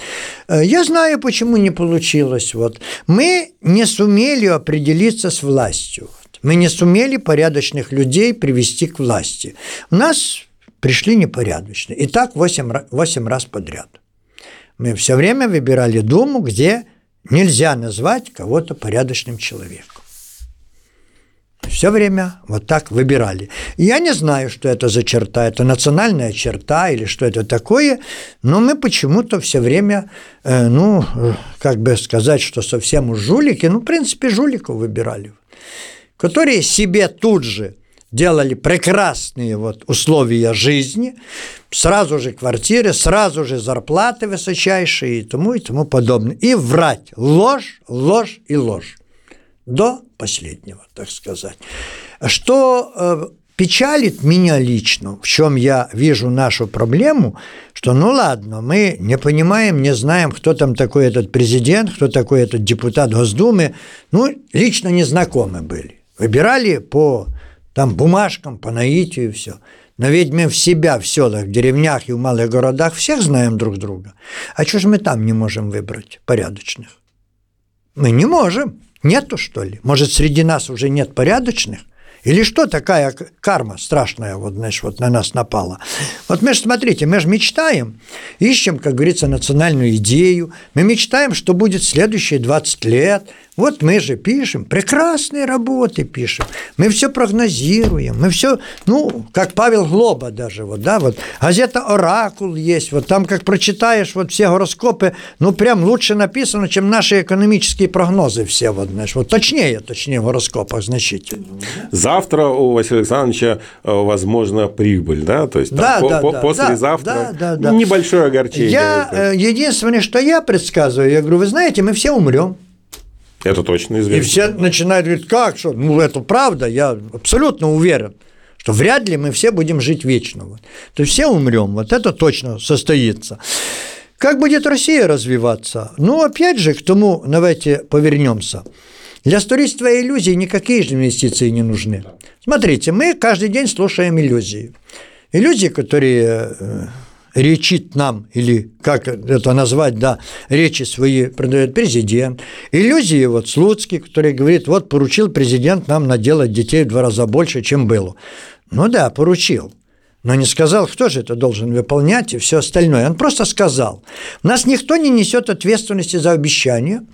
Э, я знаю, почему не получилось. Вот. Мы не сумели определиться с властью. Мы не сумели порядочных людей привести к власти. У нас пришли непорядочные. И так 8, 8 раз подряд. Мы все время выбирали Думу, где нельзя назвать кого-то порядочным человеком. Все время вот так выбирали. Я не знаю, что это за черта, это национальная черта или что это такое, но мы почему-то все время, э, ну, как бы сказать, что совсем жулики, ну, в принципе, жуликов выбирали, которые себе тут же делали прекрасные вот условия жизни, сразу же квартиры, сразу же зарплаты высочайшие и тому и тому подобное. И врать. Ложь, ложь и ложь до последнего, так сказать. Что э, печалит меня лично, в чем я вижу нашу проблему, что ну ладно, мы не понимаем, не знаем, кто там такой этот президент, кто такой этот депутат Госдумы, ну, лично не знакомы были. Выбирали по там бумажкам, по наитию и все. Но ведь мы в себя в селах, в деревнях и в малых городах всех знаем друг друга. А что же мы там не можем выбрать порядочных? Мы не можем. Нету, что ли? Может, среди нас уже нет порядочных? Или что такая карма страшная вот, знаешь, вот на нас напала? Вот мы же, смотрите, мы же мечтаем, ищем, как говорится, национальную идею, мы мечтаем, что будет следующие 20 лет, вот мы же пишем, прекрасные работы пишем, мы все прогнозируем, мы все, ну, как Павел Глоба даже, вот, да, вот, газета «Оракул» есть, вот там, как прочитаешь вот все гороскопы, ну, прям лучше написано, чем наши экономические прогнозы все, вот, знаешь, вот точнее, точнее в гороскопах значительно. Завтра у Василия Александровича, э, возможно, прибыль, да, то есть да, там, да, по, да, послезавтра да, да, да, небольшое огорчение. Я, э, единственное, что я предсказываю, я говорю, вы знаете, мы все умрем. Это точно известно. И все начинают говорить, как, что, ну, это правда, я абсолютно уверен, что вряд ли мы все будем жить вечно. Вот. То есть все умрем, вот это точно состоится. Как будет Россия развиваться? Ну, опять же, к тому давайте повернемся. Для строительства иллюзий никакие инвестиции не нужны. Смотрите, мы каждый день слушаем иллюзии. Иллюзии, которые э, речит нам, или как это назвать, да, речи свои продает президент. Иллюзии вот Слуцкий, который говорит, вот поручил президент нам наделать детей в два раза больше, чем было. Ну да, поручил. Но не сказал, кто же это должен выполнять и все остальное. Он просто сказал, нас никто не несет ответственности за обещания,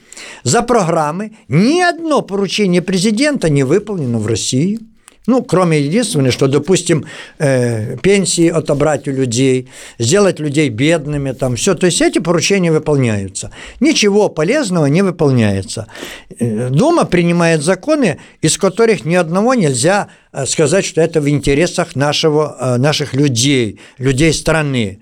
за программы. Ни одно поручение президента не выполнено в России – ну, кроме единственного, что, допустим, э, пенсии отобрать у людей, сделать людей бедными, там все. То есть эти поручения выполняются. Ничего полезного не выполняется. Э, Дума принимает законы, из которых ни одного нельзя э, сказать, что это в интересах нашего, э, наших людей, людей страны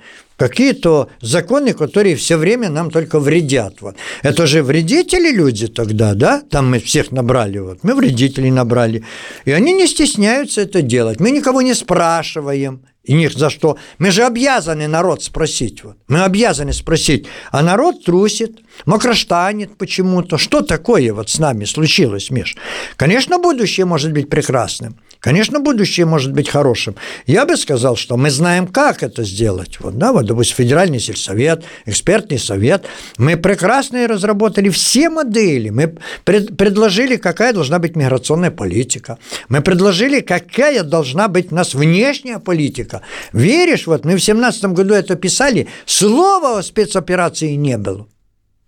какие-то законы, которые все время нам только вредят. Вот. Это же вредители люди тогда, да? Там мы всех набрали, вот. мы вредителей набрали. И они не стесняются это делать. Мы никого не спрашиваем. И них за что? Мы же обязаны народ спросить. Вот. Мы обязаны спросить. А народ трусит, мокроштанет почему-то. Что такое вот с нами случилось, Миш? Конечно, будущее может быть прекрасным. Конечно, будущее может быть хорошим. Я бы сказал, что мы знаем, как это сделать. Вот, да, вот, допустим, федеральный сельсовет, экспертный совет. Мы прекрасно разработали все модели. Мы пред, предложили, какая должна быть миграционная политика. Мы предложили, какая должна быть у нас внешняя политика. Веришь, вот мы в 2017 году это писали, слова о спецоперации не было.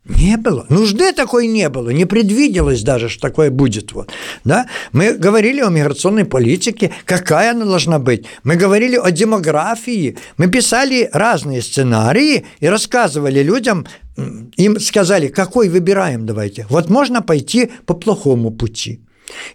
Не было. Нужды такой не было. Не предвиделось даже, что такое будет. Вот. Да? Мы говорили о миграционной политике, какая она должна быть. Мы говорили о демографии. Мы писали разные сценарии и рассказывали людям, им сказали, какой выбираем давайте. Вот можно пойти по плохому пути.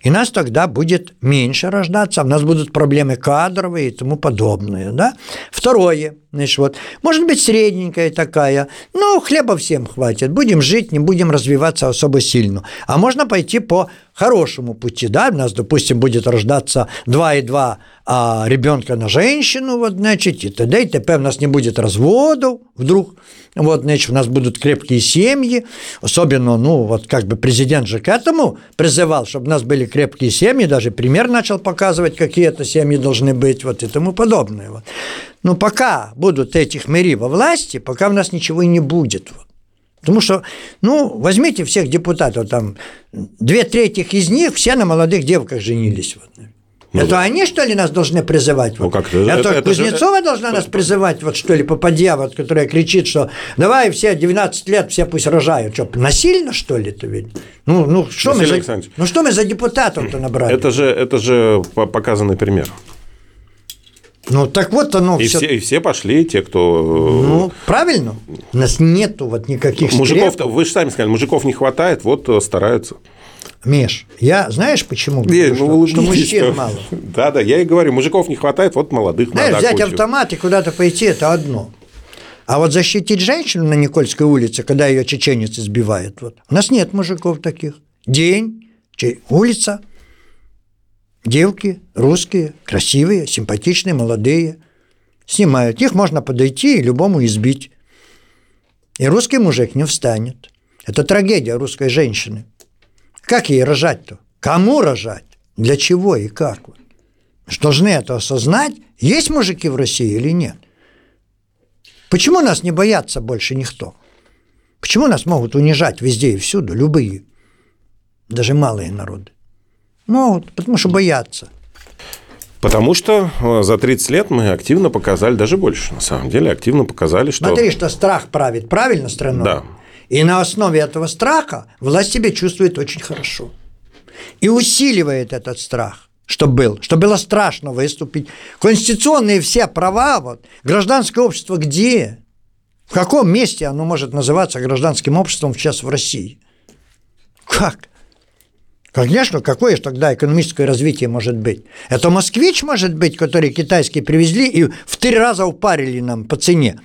И нас тогда будет меньше рождаться, у нас будут проблемы кадровые и тому подобное. Да? Второе, значит, вот, может быть, средненькая такая, ну, хлеба всем хватит, будем жить, не будем развиваться особо сильно. А можно пойти по хорошему пути, да, у нас, допустим, будет рождаться 2,2 а ребенка на женщину, вот, значит, и т.д. и т.п. у нас не будет разводов вдруг, вот, значит, у нас будут крепкие семьи, особенно, ну, вот, как бы президент же к этому призывал, чтобы у нас были крепкие семьи, даже пример начал показывать, какие это семьи должны быть, вот, и тому подобное, вот. Но пока будут этих мэри во власти, пока у нас ничего и не будет, вот. Потому что, ну, возьмите всех депутатов, там, две трети из них все на молодых девках женились. Вот. Ну, это они, что ли, нас должны призывать? Ну, как это, это, это Кузнецова же... должна нас призывать, вот что ли, попадья, вот, которая кричит, что давай все 12 лет, все пусть рожают. Что, насильно, что ли, это ведь? Ну, ну, что, мы за, ну что мы за депутатов-то набрали? Это же, это же показанный пример. Ну, так вот оно и все... все. И все пошли, те, кто... Ну, правильно. У нас нету вот никаких Мужиков, вы же сами сказали, мужиков не хватает, вот э, стараются. Миш, я знаешь почему? Не, ну, что, что мужчин мало. <laughs> Да, да, я и говорю, мужиков не хватает, вот молодых Знаешь, взять кучу. автомат и куда-то пойти – это одно. А вот защитить женщину на Никольской улице, когда ее чеченец избивает, вот, у нас нет мужиков таких. День, улица, девки русские, красивые, симпатичные, молодые, снимают. Их можно подойти и любому избить. И русский мужик не встанет. Это трагедия русской женщины. Как ей рожать-то? Кому рожать? Для чего и как? Должны это осознать, есть мужики в России или нет. Почему нас не боятся больше никто? Почему нас могут унижать везде и всюду, любые, даже малые народы? Могут, потому что боятся. Потому что э, за 30 лет мы активно показали, даже больше, на самом деле, активно показали, что... Смотри, что страх правит, правильно, страной? Да. И на основе этого страха власть себя чувствует очень хорошо. И усиливает этот страх, что был, что было страшно выступить. Конституционные все права, вот, гражданское общество где? В каком месте оно может называться гражданским обществом сейчас в России? Как? Конечно, какое же тогда экономическое развитие может быть? Это москвич может быть, который китайский привезли и в три раза упарили нам по цене.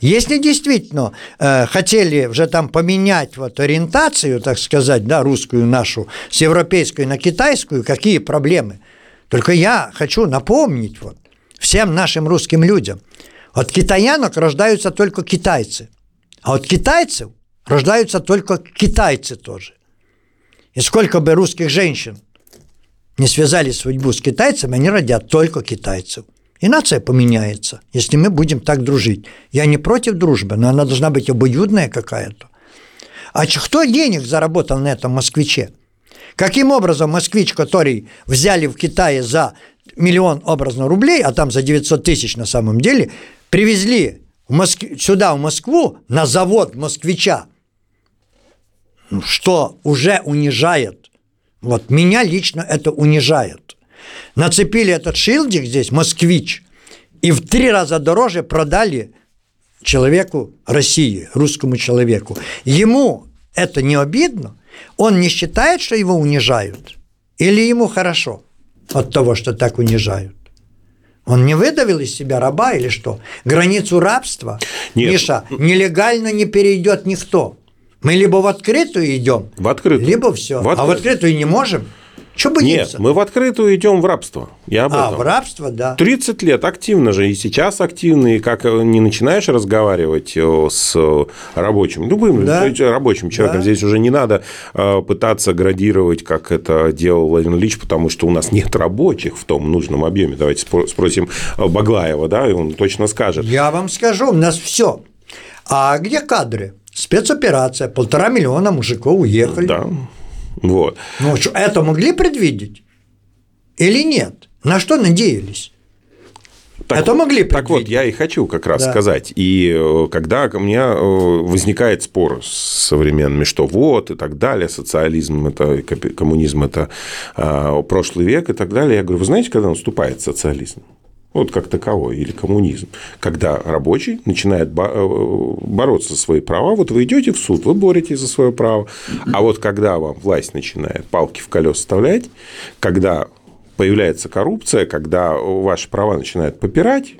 Если действительно э, хотели уже там поменять вот ориентацию, так сказать, да, русскую нашу с европейской на китайскую, какие проблемы? Только я хочу напомнить вот всем нашим русским людям, от китаянок рождаются только китайцы, а от китайцев рождаются только китайцы тоже. И сколько бы русских женщин не связали судьбу с китайцами, они родят только китайцев. И нация поменяется, если мы будем так дружить. Я не против дружбы, но она должна быть обоюдная какая-то. А кто денег заработал на этом москвиче? Каким образом москвич, который взяли в Китае за миллион образно рублей, а там за 900 тысяч на самом деле, привезли в Моск... сюда, в Москву, на завод москвича, что уже унижает. Вот меня лично это унижает. Нацепили этот шилдик здесь, москвич, и в три раза дороже продали человеку России, русскому человеку. Ему это не обидно? Он не считает, что его унижают? Или ему хорошо от того, что так унижают? Он не выдавил из себя раба или что? Границу рабства, Нет. Миша, нелегально не перейдет никто. Мы либо в открытую идем, в открытую. либо все. В открытую. А в открытую не можем. Что боимся? Нет, мы в открытую идем в рабство. Я об а, этом. в рабство, да. 30 лет активно же, и сейчас активно, и как не начинаешь разговаривать э, с рабочим, любым да. рабочим человеком, да. здесь уже не надо э, пытаться градировать, как это делал Владимир Ильич, потому что у нас нет рабочих в том нужном объеме. Давайте спросим Баглаева, да, и он точно скажет. Я вам скажу, у нас все. А где кадры? Спецоперация, полтора миллиона мужиков уехали. Да. Вот. Ну, что, это могли предвидеть? Или нет? На что надеялись? Так, это могли предвидеть. Так вот, я и хочу как раз да. сказать. И э, когда у меня э, возникает спор с современными, что вот и так далее, социализм, это коммунизм, это а, прошлый век и так далее, я говорю, вы знаете, когда наступает социализм? Вот как таковой, или коммунизм, когда рабочий начинает э, бороться за свои права, вот вы идете в суд, вы боретесь за свое право, а вот когда вам власть начинает палки в колеса вставлять, когда появляется коррупция, когда ваши права начинают попирать,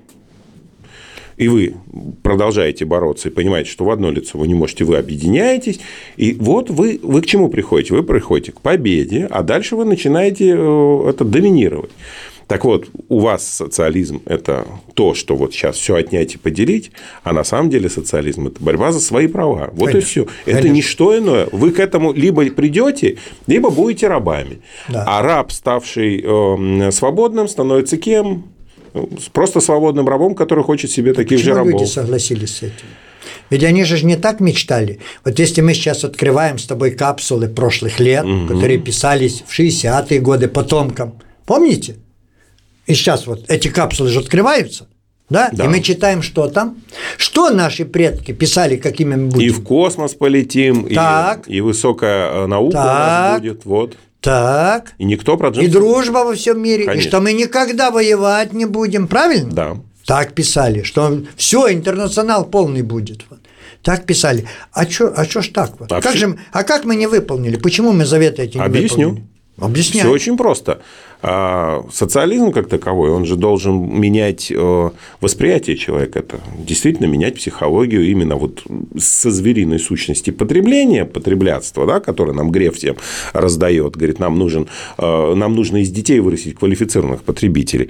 и вы продолжаете бороться и понимаете, что в одно лицо вы не можете, вы объединяетесь, и вот вы, вы к чему приходите? Вы приходите к победе, а дальше вы начинаете э, это доминировать. Так вот, у вас социализм – это то, что вот сейчас все отнять и поделить, а на самом деле социализм – это борьба за свои права. Вот конечно, и все. Это конечно. не что иное. Вы к этому либо придете, либо будете рабами. Да. А раб, ставший э, свободным, становится кем? Просто свободным рабом, который хочет себе таких Почему же рабов. люди согласились с этим? Ведь они же не так мечтали. Вот если мы сейчас открываем с тобой капсулы прошлых лет, угу. которые писались в 60-е годы потомкам, помните? И сейчас вот эти капсулы же открываются. Да? да? И мы читаем, что там. Что наши предки писали, какими мы будем. И в космос полетим, так. И, и высокая э, наука так. у нас будет. Вот. Так. И никто про И дружба во всем мире. Конечно. И что мы никогда воевать не будем. Правильно? Да. Так писали, что все, интернационал полный будет. Так писали. А что а чё ж так? Вот? А, как все... же, а как мы не выполнили? Почему мы заветы эти не Объясню. выполнили? Объясняй. Все очень просто. А социализм как таковой, он же должен менять э, восприятие человека, это действительно менять психологию именно вот со звериной сущности потребления, потреблятства, да, которое нам Греф всем раздает, говорит, нам, нужен, э, нам нужно из детей вырастить квалифицированных потребителей.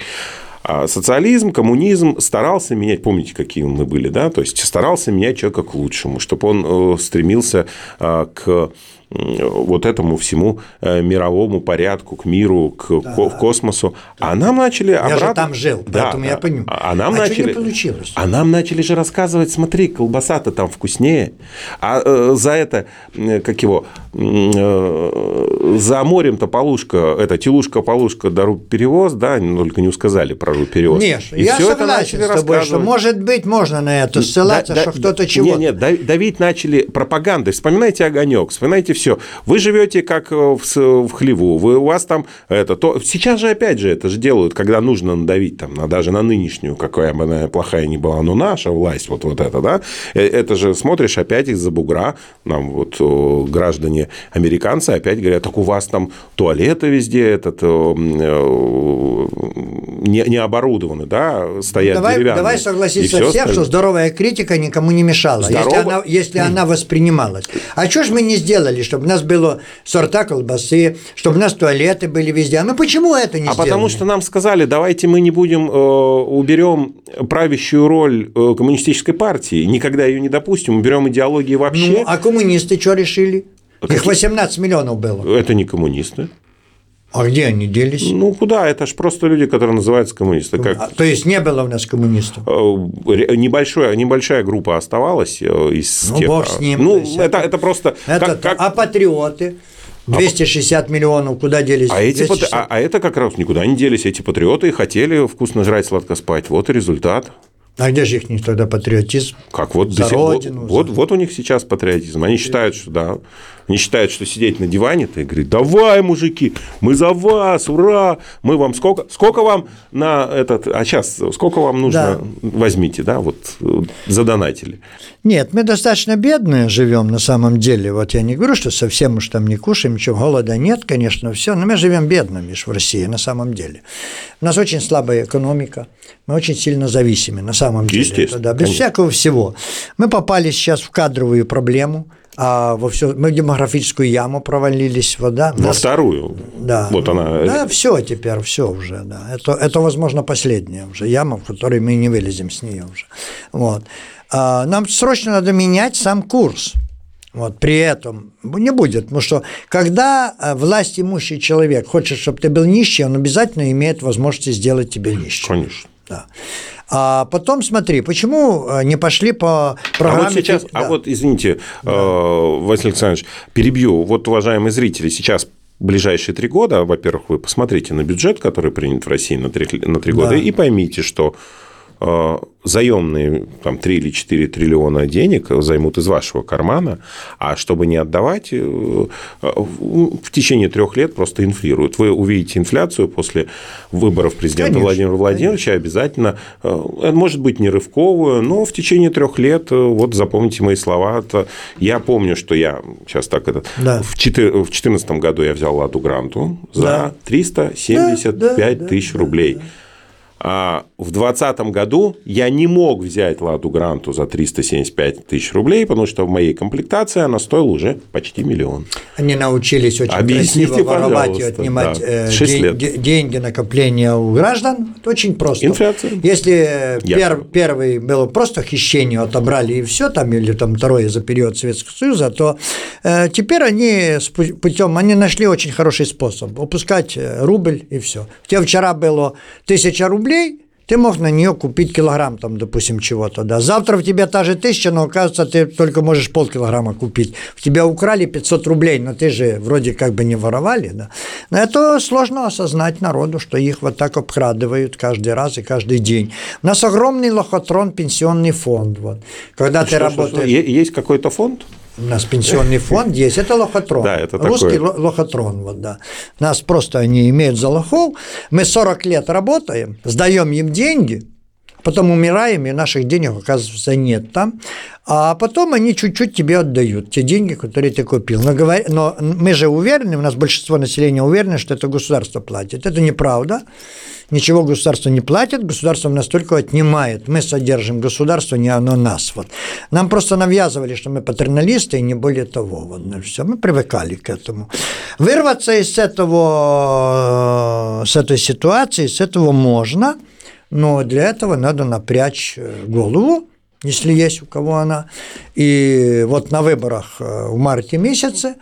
А социализм, коммунизм старался менять, помните, какие мы были, да, то есть старался менять человека к лучшему, чтобы он э, стремился к вот этому всему э, мировому порядку, к миру, к да. космосу. А нам начали я обратно... же там жил, да, поэтому да. я понимаю. А нам а начали... не получилось? А нам начали же рассказывать, смотри, колбаса-то там вкуснее, а э, за это, как его, э, за морем-то полушка, это телушка, полушка, дару перевоз, да, только не сказали про перевоз. Нет, И я все согласен это с тобой, что, может быть, можно на это ссылаться, да, что да, кто-то чего Нет, нет, давить начали пропагандой. Вспоминайте огонек, вспоминайте все. Вы живете как э, в, в хлеву, вы, у вас там это, то сейчас же опять же это же делают, когда нужно надавить там, на, даже на нынешнюю, какая бы она плохая ни была, но наша власть, вот, вот это, да, э, это же смотришь опять из-за бугра, нам вот граждане американцы опять говорят, так у вас там туалеты везде этот, э, не, не оборудованы, да, стоят давай, деревянные. Давай согласиться всех, остальное. что здоровая критика никому не мешала, Здорово... если, она, если она воспринималась. А что же мы не сделали, чтобы у нас было сорта колбасы, чтобы у нас туалеты были везде. А мы почему это не а сделали? потому что нам сказали, давайте мы не будем, э, уберем правящую роль э, коммунистической партии, никогда ее не допустим, уберем идеологии вообще. Ну, а коммунисты что решили? Какие? Их 18 миллионов было. Это не коммунисты. А где они делись? Ну, куда? Это же просто люди, которые называются коммунисты. Как... А, то есть не было у нас коммунистов? Э, небольшая, небольшая группа оставалась э, из ну, тех. Бог с ним. Ну, это, это, это просто. Это, как, как... А патриоты? 260 а, миллионов, куда делись? А, эти, а, а это как раз никуда не делись. Эти патриоты хотели вкусно жрать, сладко спать. Вот и результат. А где же их тогда патриотизм? Как вот, за родину, вот, за... вот, вот у них сейчас патриотизм. Они считают, что да, они считают, что сидеть на диване, ты говорит, давай, мужики, мы за вас, ура, мы вам сколько, сколько вам на этот, а сейчас сколько вам нужно, да. возьмите, да, вот задонатили. Нет, мы достаточно бедные живем на самом деле. Вот я не говорю, что совсем уж там не кушаем, ничего, голода нет, конечно, все, но мы живем бедно, видишь, в России на самом деле. У нас очень слабая экономика, мы очень сильно зависимы на самом деле. Естественно. Это, да, без конечно. всякого всего. Мы попали сейчас в кадровую проблему, а во все, мы в демографическую яму провалились, вода. Во нас, вторую. Да. Вот она. Да, все теперь, все уже, да. Это, это, возможно, последняя уже яма, в которой мы не вылезем с нее уже. Вот. А нам срочно надо менять сам курс. Вот, при этом не будет, потому что когда э, власть имущий человек хочет, чтобы ты был нищий, он обязательно имеет возможность сделать тебя нищим. Конечно. Да. А потом смотри, почему э, не пошли по программе... А вот сейчас, да. а вот извините, да. Э, Василий Александрович, перебью. Вот, уважаемые зрители, сейчас ближайшие три года, во-первых, вы посмотрите на бюджет, который принят в России на три, на три года, да. и поймите, что заемные там, 3 или 4 триллиона денег займут из вашего кармана, а чтобы не отдавать, э, в течение трех лет просто инфлируют. Вы увидите инфляцию после выборов президента конечно, Владимира Владимировича конечно. обязательно, может быть, не рывковую, но в течение трех лет, вот запомните мои слова, я помню, что я сейчас так это... Да. В 2014 году я взял Ладу Гранту за да. 375 да, да, тысяч рублей. Да, да. А в 2020 году я не мог взять Ладу Гранту за 375 тысяч рублей, потому что в моей комплектации она стоила уже почти миллион. Они научились очень Объясните, красиво воровать и отнимать да. Э, день, деньги накопления у граждан. Это очень просто. Инфляция. Если пер, первый было просто хищение, отобрали и все, там, или там второе за период Советского Союза, то э, теперь они путем, они нашли очень хороший способ опускать э, рубль и все. У тебя вчера было тысяча рублей, рублей, ты мог на нее купить килограмм, там, допустим, чего-то, да. Завтра в тебе та же тысяча, но, оказывается, ты только можешь полкилограмма купить. В тебя украли 500 рублей, но ты же вроде как бы не воровали, да. Но это сложно осознать народу, что их вот так обкрадывают каждый раз и каждый день. У нас огромный лохотрон пенсионный фонд, вот. Когда что, ты что, работаешь... Что, есть какой-то фонд? У нас пенсионный фонд есть, это лохотрон. Да, это Русский такой... лохотрон, вот, да. Нас просто они имеют за лохов. Мы 40 лет работаем, сдаем им деньги, потом умираем, и наших денег, оказывается, нет там. А потом они чуть-чуть тебе отдают, те деньги, которые ты купил. Но, говор... Но мы же уверены, у нас большинство населения уверены, что это государство платит. Это неправда ничего государство не платит, государство нас только отнимает. Мы содержим государство, не оно нас. Вот. Нам просто навязывали, что мы патерналисты, и не более того. Вот, ну, все, мы привыкали к этому. Вырваться из этого, с этой ситуации, с этого можно, но для этого надо напрячь э, голову, если есть у кого она. И вот на выборах э, в марте месяце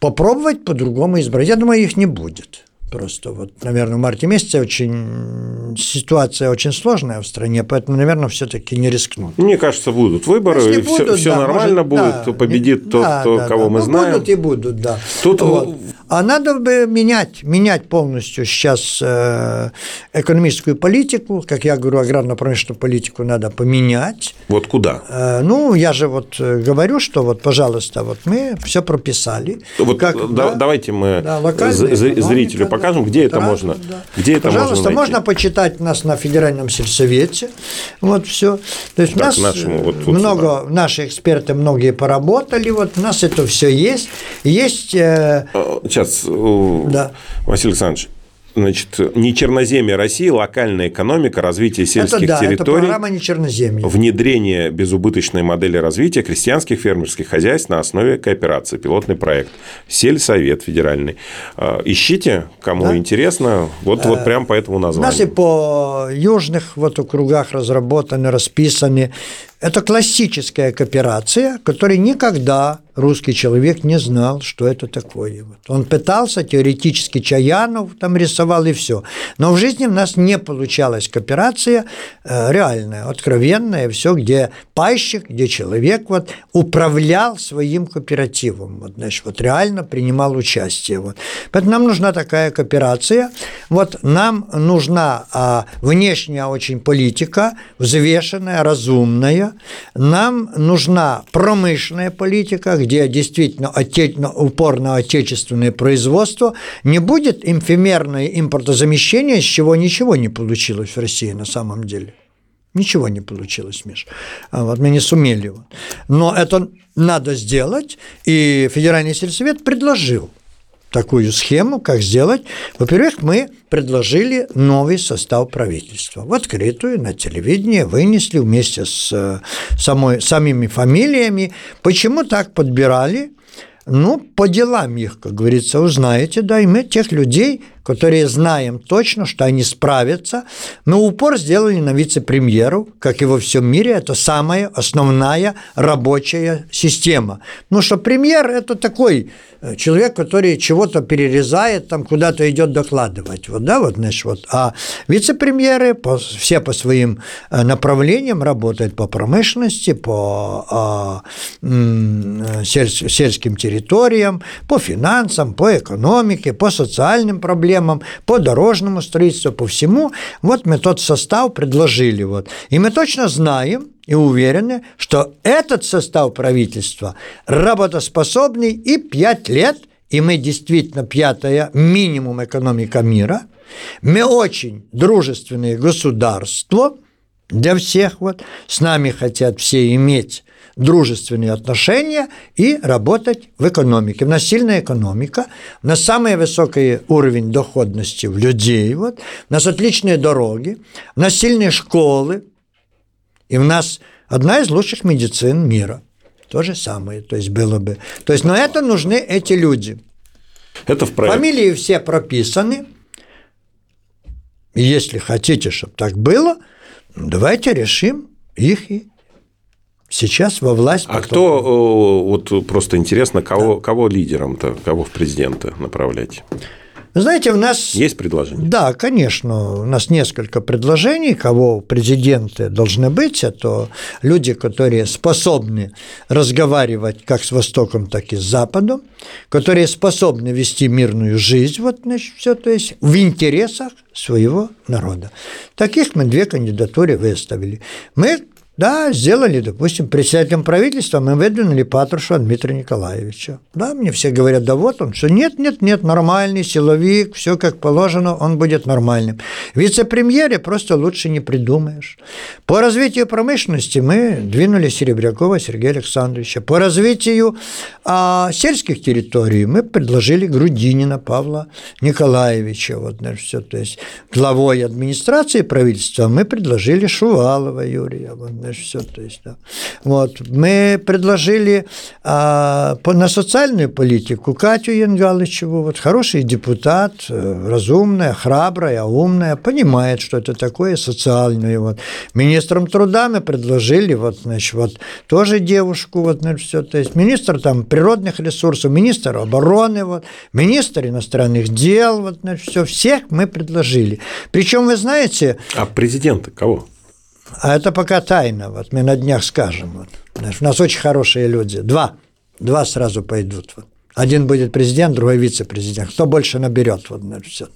попробовать по-другому избрать. Я думаю, их не будет просто вот, наверное, в марте месяце очень ситуация очень сложная в стране, поэтому, наверное, все-таки не рискнут. Мне кажется, будут выборы, Если и будут, все, все да, нормально может, будет, да, победит тот, да, кто, да, кого да. мы ну, знаем. Будут и будут, да. Тут... Вот. А надо бы менять, менять полностью сейчас э, экономическую политику, как я говорю, аграрно-промышленную политику надо поменять. Вот куда? Э, ну, я же вот э, говорю, что вот, пожалуйста, вот мы все прописали. Вот как, да, давайте мы да, зрителю покажем где это можно. Да. Где это Пожалуйста, можно, найти. можно почитать нас на федеральном сельсовете. Вот все. То есть так, у нас нашему, вот много, сюда. наши эксперты многие поработали, вот у нас это все есть. Есть. Э... Сейчас, да. Василий Александрович, Значит, не черноземье России, локальная экономика, развитие сельских это, да, территорий. Это программа не черноземье. Внедрение безубыточной модели развития крестьянских фермерских хозяйств на основе кооперации. Пилотный проект. Сельсовет федеральный. А, ищите, кому да? интересно. Вот, вот э, прям по этому названию. У нас и по южных вот округах разработаны, расписаны это классическая кооперация, которой никогда русский человек не знал, что это такое. Он пытался, теоретически Чаянов там рисовал и все. Но в жизни у нас не получалась кооперация э, реальная, откровенная, все, где пайщик, где человек вот управлял своим кооперативом, вот, значит, вот реально принимал участие. Вот. Поэтому нам нужна такая кооперация. Вот нам нужна а, внешняя очень политика, взвешенная, разумная, нам нужна промышленная политика, где действительно упор на отечественное производство, не будет эфемерное импортозамещение, с чего ничего не получилось в России на самом деле. Ничего не получилось, Миш. А вот мы не сумели. Но это надо сделать, и Федеральный сельсовет предложил – такую схему, как сделать. Во-первых, мы предложили новый состав правительства. В открытую, на телевидении вынесли вместе с э, самой, самими фамилиями. Почему так подбирали? Ну, по делам их, как говорится, узнаете, да, и мы тех людей, которые знаем точно, что они справятся. Мы упор сделали на вице-премьеру, как и во всем мире, это самая основная рабочая система. Ну что премьер – это такой э, человек, который чего-то перерезает, там куда-то идет докладывать. Вот, да, вот, значит, вот. А вице-премьеры по, все по своим э, направлениям работают по промышленности, по а, сель, сельским территориям, по финансам, по экономике, по социальным проблемам, проблемам, по дорожному строительству, по всему. Вот мы тот состав предложили. Вот. И мы точно знаем, и уверены, что этот состав правительства работоспособный и пять лет, и мы действительно пятая минимум экономика мира, мы очень дружественное государство для всех, вот, с нами хотят все иметь дружественные отношения и работать в экономике. У нас сильная экономика, у нас самый высокий уровень доходности в людей, вот, у нас отличные дороги, у нас сильные школы, и у нас одна из лучших медицин мира. То же самое, то есть было бы. То есть, но это нужны эти люди. Это в проект. Фамилии все прописаны. И если хотите, чтобы так было, давайте решим их и сейчас во власть. А кто, вот просто интересно, кого, да. кого лидером-то, кого в президенты направлять? Знаете, у нас... Есть предложения? Да, конечно. У нас несколько предложений, кого президенты должны быть. Это люди, которые способны разговаривать как с Востоком, так и с Западом, которые способны вести мирную жизнь, вот, значит, все, то есть в интересах своего народа. Таких мы две кандидатуры выставили. Мы да, сделали, допустим, председателем правительства мы выдвинули Патрушева Дмитрия Николаевича. Да, мне все говорят, да вот он, что нет, нет, нет, нормальный силовик, все как положено, он будет нормальным. Вице-премьере просто лучше не придумаешь. По развитию промышленности мы двинули Серебрякова Сергея Александровича. По развитию а, сельских территорий мы предложили Грудинина Павла Николаевича. Вот, значит, все, то есть главой администрации правительства мы предложили Шувалова Юрия. Вот, все, то есть, да. Вот. Мы предложили а, по, на социальную политику Катю Янгалычеву, вот хороший депутат, э, разумная, храбрая, умная, понимает, что это такое социальное. Вот. Министром труда мы предложили, вот, значит, вот тоже девушку, вот, значит, все, то есть министр там природных ресурсов, министр обороны, вот, министр иностранных дел, вот, значит, все, всех мы предложили. Причем, вы знаете... А президента кого? А это пока тайна, вот мы на днях скажем. Вот. У нас очень хорошие люди. Два. Два сразу пойдут. Вот. Один будет президент, другой вице-президент. Кто больше наберет? Вот, все.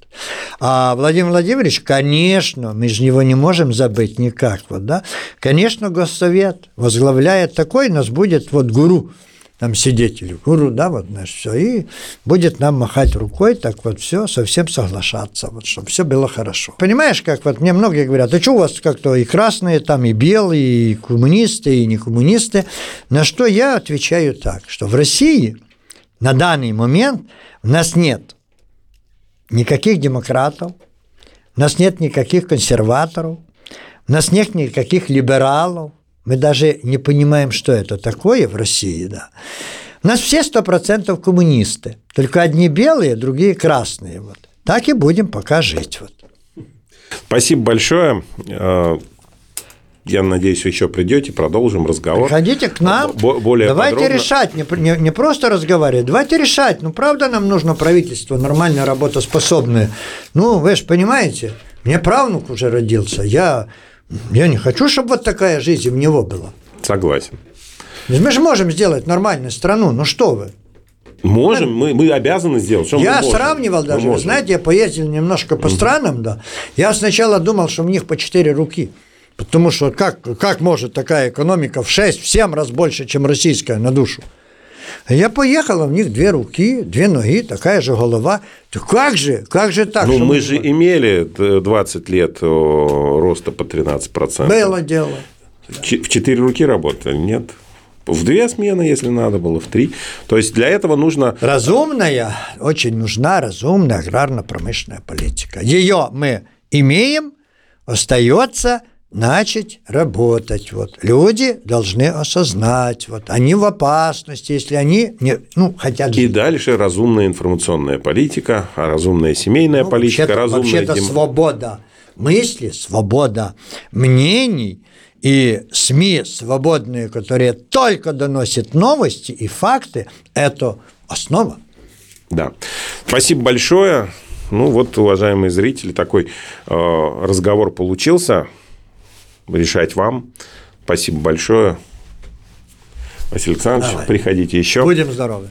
А Владимир Владимирович, конечно, мы же его не можем забыть никак. Вот, да? Конечно, Госсовет возглавляет такой, нас будет вот гуру там сидеть или гуру, да, вот, знаешь, все, и будет нам махать рукой, так вот все, совсем соглашаться, вот, чтобы все было хорошо. Понимаешь, как вот мне многие говорят, а что у вас как-то и красные, там, и белые, и коммунисты, и не коммунисты, на что я отвечаю так, что в России на данный момент у нас нет никаких демократов, у нас нет никаких консерваторов, у нас нет никаких либералов, мы даже не понимаем, что это такое в России, да. У нас все сто процентов коммунисты, только одни белые, другие красные. Вот. Так и будем пока жить. Вот. Спасибо большое. Э, я надеюсь, вы еще придете, продолжим разговор. Приходите к нам. Более давайте подробно. решать, не, не, не просто разговаривать, давайте решать. Ну, правда, нам нужно правительство нормально работоспособное. Ну, вы же понимаете, мне правнук уже родился. Я я не хочу, чтобы вот такая жизнь у него была. Согласен. Мы же можем сделать нормальную страну, ну что вы? Можем, мы, мы обязаны сделать. Что я сравнивал даже, вы знаете, я поездил немножко по странам, да. Я сначала думал, что у них по четыре руки. Потому что как, как может такая экономика в 6, в 7 раз больше, чем российская на душу? Я поехал, а у них две руки, две ноги, такая же голова. То как же, как же так? Ну, мы же было? имели 20 лет роста по 13%. Было дело. В четыре руки работали, нет? В две смены, если надо было, в три. То есть для этого нужно... Разумная, очень нужна разумная аграрно-промышленная политика. Ее мы имеем, остается начать работать. Вот. Люди должны осознать, вот, они в опасности, если они не, ну, хотят жить. И дальше разумная информационная политика, разумная семейная ну, политика, вообще-то, разумная... Вообще-то дем... свобода мысли, свобода мнений и СМИ свободные, которые только доносят новости и факты, это основа. Да. Спасибо большое. Ну вот, уважаемые зрители, такой э, разговор получился решать вам. Спасибо большое. Василий Александрович, Давай. приходите еще. Будем здоровы.